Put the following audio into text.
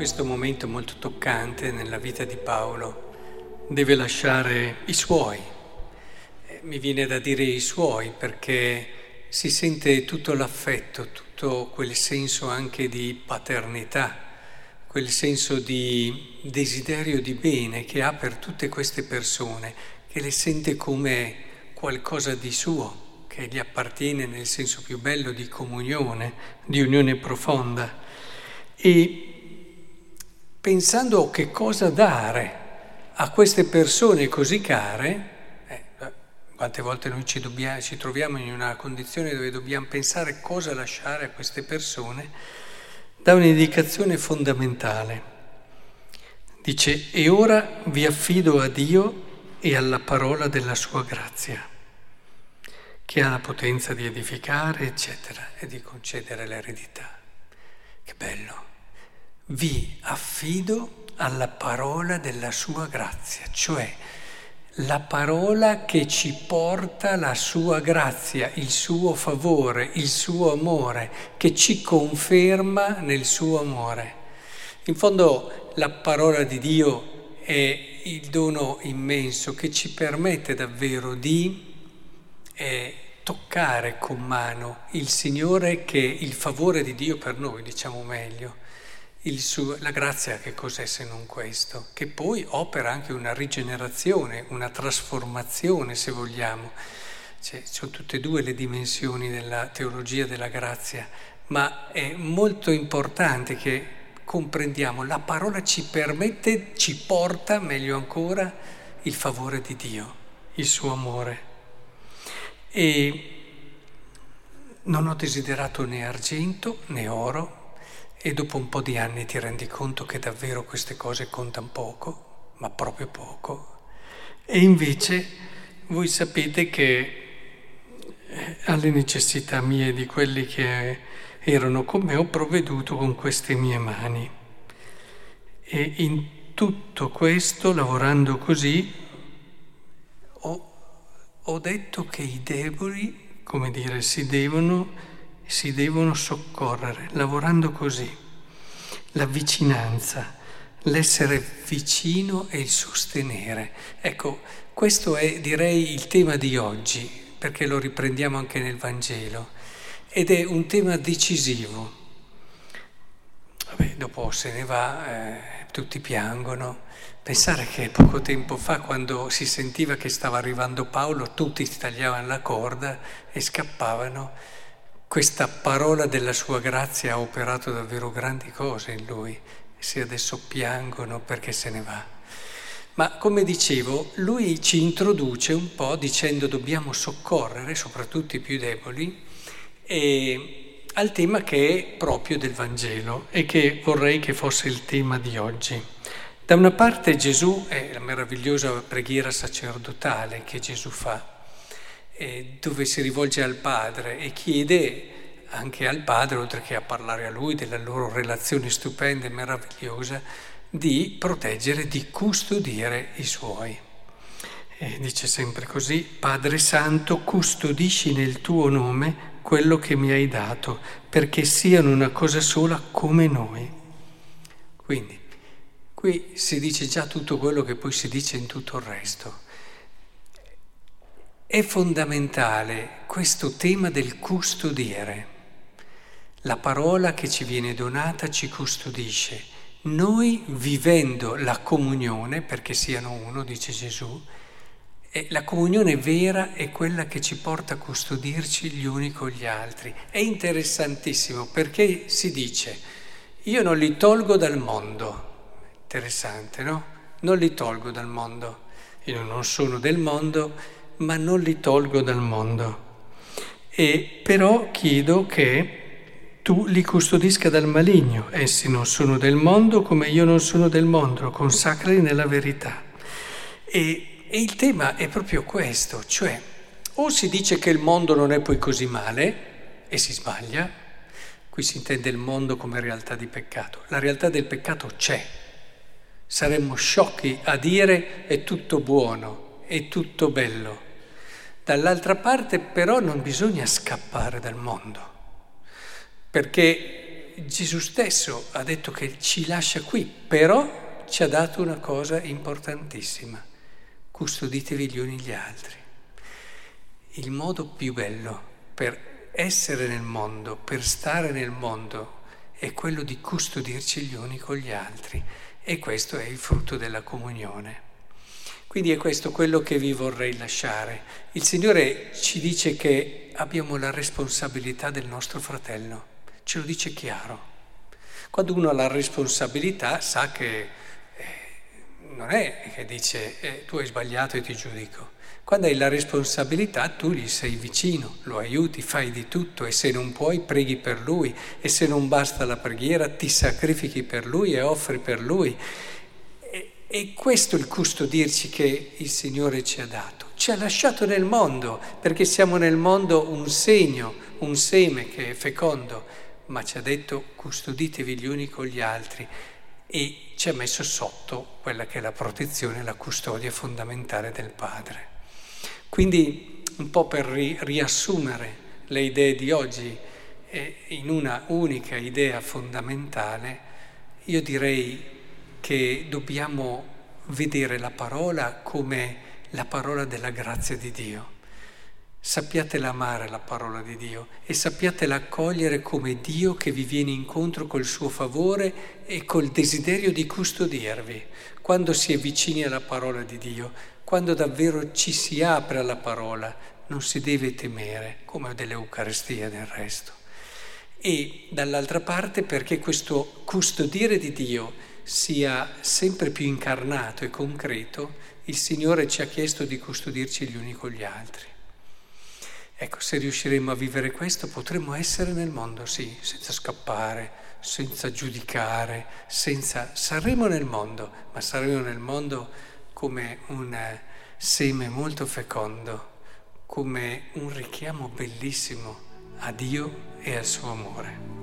questo momento molto toccante nella vita di Paolo deve lasciare i suoi. Eh, mi viene da dire i suoi perché si sente tutto l'affetto, tutto quel senso anche di paternità, quel senso di desiderio di bene che ha per tutte queste persone, che le sente come qualcosa di suo, che gli appartiene nel senso più bello di comunione, di unione profonda. E pensando che cosa dare a queste persone così care, eh, quante volte noi ci, dobbiamo, ci troviamo in una condizione dove dobbiamo pensare cosa lasciare a queste persone, dà un'indicazione fondamentale. Dice, e ora vi affido a Dio e alla parola della sua grazia, che ha la potenza di edificare, eccetera, e di concedere l'eredità. Che bello! Vi affido alla parola della sua grazia, cioè la parola che ci porta la sua grazia, il suo favore, il suo amore, che ci conferma nel suo amore. In fondo la parola di Dio è il dono immenso che ci permette davvero di eh, toccare con mano il Signore che è il favore di Dio per noi, diciamo meglio suo, la grazia che cos'è se non questo? Che poi opera anche una rigenerazione, una trasformazione se vogliamo. Cioè, sono tutte e due le dimensioni della teologia della grazia, ma è molto importante che comprendiamo, la parola ci permette, ci porta, meglio ancora, il favore di Dio, il suo amore. E non ho desiderato né argento né oro, e dopo un po' di anni ti rendi conto che davvero queste cose contano poco, ma proprio poco. E invece voi sapete che eh, alle necessità mie di quelli che erano con me ho provveduto con queste mie mani. E in tutto questo, lavorando così, ho, ho detto che i deboli, come dire, si devono si devono soccorrere, lavorando così. La vicinanza, l'essere vicino e il sostenere. Ecco, questo è direi il tema di oggi, perché lo riprendiamo anche nel Vangelo, ed è un tema decisivo. Vabbè, dopo se ne va, eh, tutti piangono. Pensare che poco tempo fa, quando si sentiva che stava arrivando Paolo, tutti si tagliavano la corda e scappavano questa parola della sua grazia ha operato davvero grandi cose in lui, se adesso piangono perché se ne va. Ma come dicevo, lui ci introduce un po' dicendo dobbiamo soccorrere, soprattutto i più deboli, e, al tema che è proprio del Vangelo e che vorrei che fosse il tema di oggi. Da una parte Gesù è la meravigliosa preghiera sacerdotale che Gesù fa, eh, dove si rivolge al padre e chiede anche al padre, oltre che a parlare a lui della loro relazione stupenda e meravigliosa, di proteggere, di custodire i suoi. E dice sempre così, Padre Santo, custodisci nel tuo nome quello che mi hai dato, perché siano una cosa sola come noi. Quindi, qui si dice già tutto quello che poi si dice in tutto il resto. È fondamentale questo tema del custodire. La parola che ci viene donata ci custodisce. Noi vivendo la comunione, perché siano uno, dice Gesù, e la comunione vera è quella che ci porta a custodirci gli uni con gli altri. È interessantissimo perché si dice, io non li tolgo dal mondo. Interessante, no? Non li tolgo dal mondo. Io non sono del mondo ma non li tolgo dal mondo. E però chiedo che tu li custodisca dal maligno. Essi non sono del mondo come io non sono del mondo, consacrali nella verità. E, e il tema è proprio questo, cioè o si dice che il mondo non è poi così male e si sbaglia, qui si intende il mondo come realtà di peccato, la realtà del peccato c'è, saremmo sciocchi a dire è tutto buono, è tutto bello. Dall'altra parte però non bisogna scappare dal mondo, perché Gesù stesso ha detto che ci lascia qui, però ci ha dato una cosa importantissima, custoditevi gli uni gli altri. Il modo più bello per essere nel mondo, per stare nel mondo, è quello di custodirci gli uni con gli altri e questo è il frutto della comunione. Quindi è questo quello che vi vorrei lasciare. Il Signore ci dice che abbiamo la responsabilità del nostro fratello, ce lo dice chiaro. Quando uno ha la responsabilità sa che eh, non è che dice eh, tu hai sbagliato e ti giudico. Quando hai la responsabilità tu gli sei vicino, lo aiuti, fai di tutto e se non puoi preghi per lui e se non basta la preghiera ti sacrifichi per lui e offri per lui. E, questo è il custodirci che il Signore ci ha dato. Ci ha lasciato nel mondo perché siamo nel mondo un segno, un seme che è fecondo, ma ci ha detto custoditevi gli uni con gli altri e ci ha messo sotto quella che è la protezione, la custodia fondamentale del Padre. Quindi un po' per ri- riassumere le idee di oggi eh, in una unica idea fondamentale, io direi che dobbiamo vedere la parola come la parola della grazia di Dio. Sappiatela amare la parola di Dio e sappiatela accogliere come Dio che vi viene incontro col suo favore e col desiderio di custodirvi. Quando si è vicini alla parola di Dio, quando davvero ci si apre alla parola, non si deve temere, come dell'Eucaristia del resto. E dall'altra parte perché questo custodire di Dio sia sempre più incarnato e concreto, il Signore ci ha chiesto di custodirci gli uni con gli altri. Ecco, se riusciremo a vivere questo potremo essere nel mondo, sì, senza scappare, senza giudicare, senza... saremo nel mondo, ma saremo nel mondo come un seme molto fecondo, come un richiamo bellissimo a Dio e al suo amore.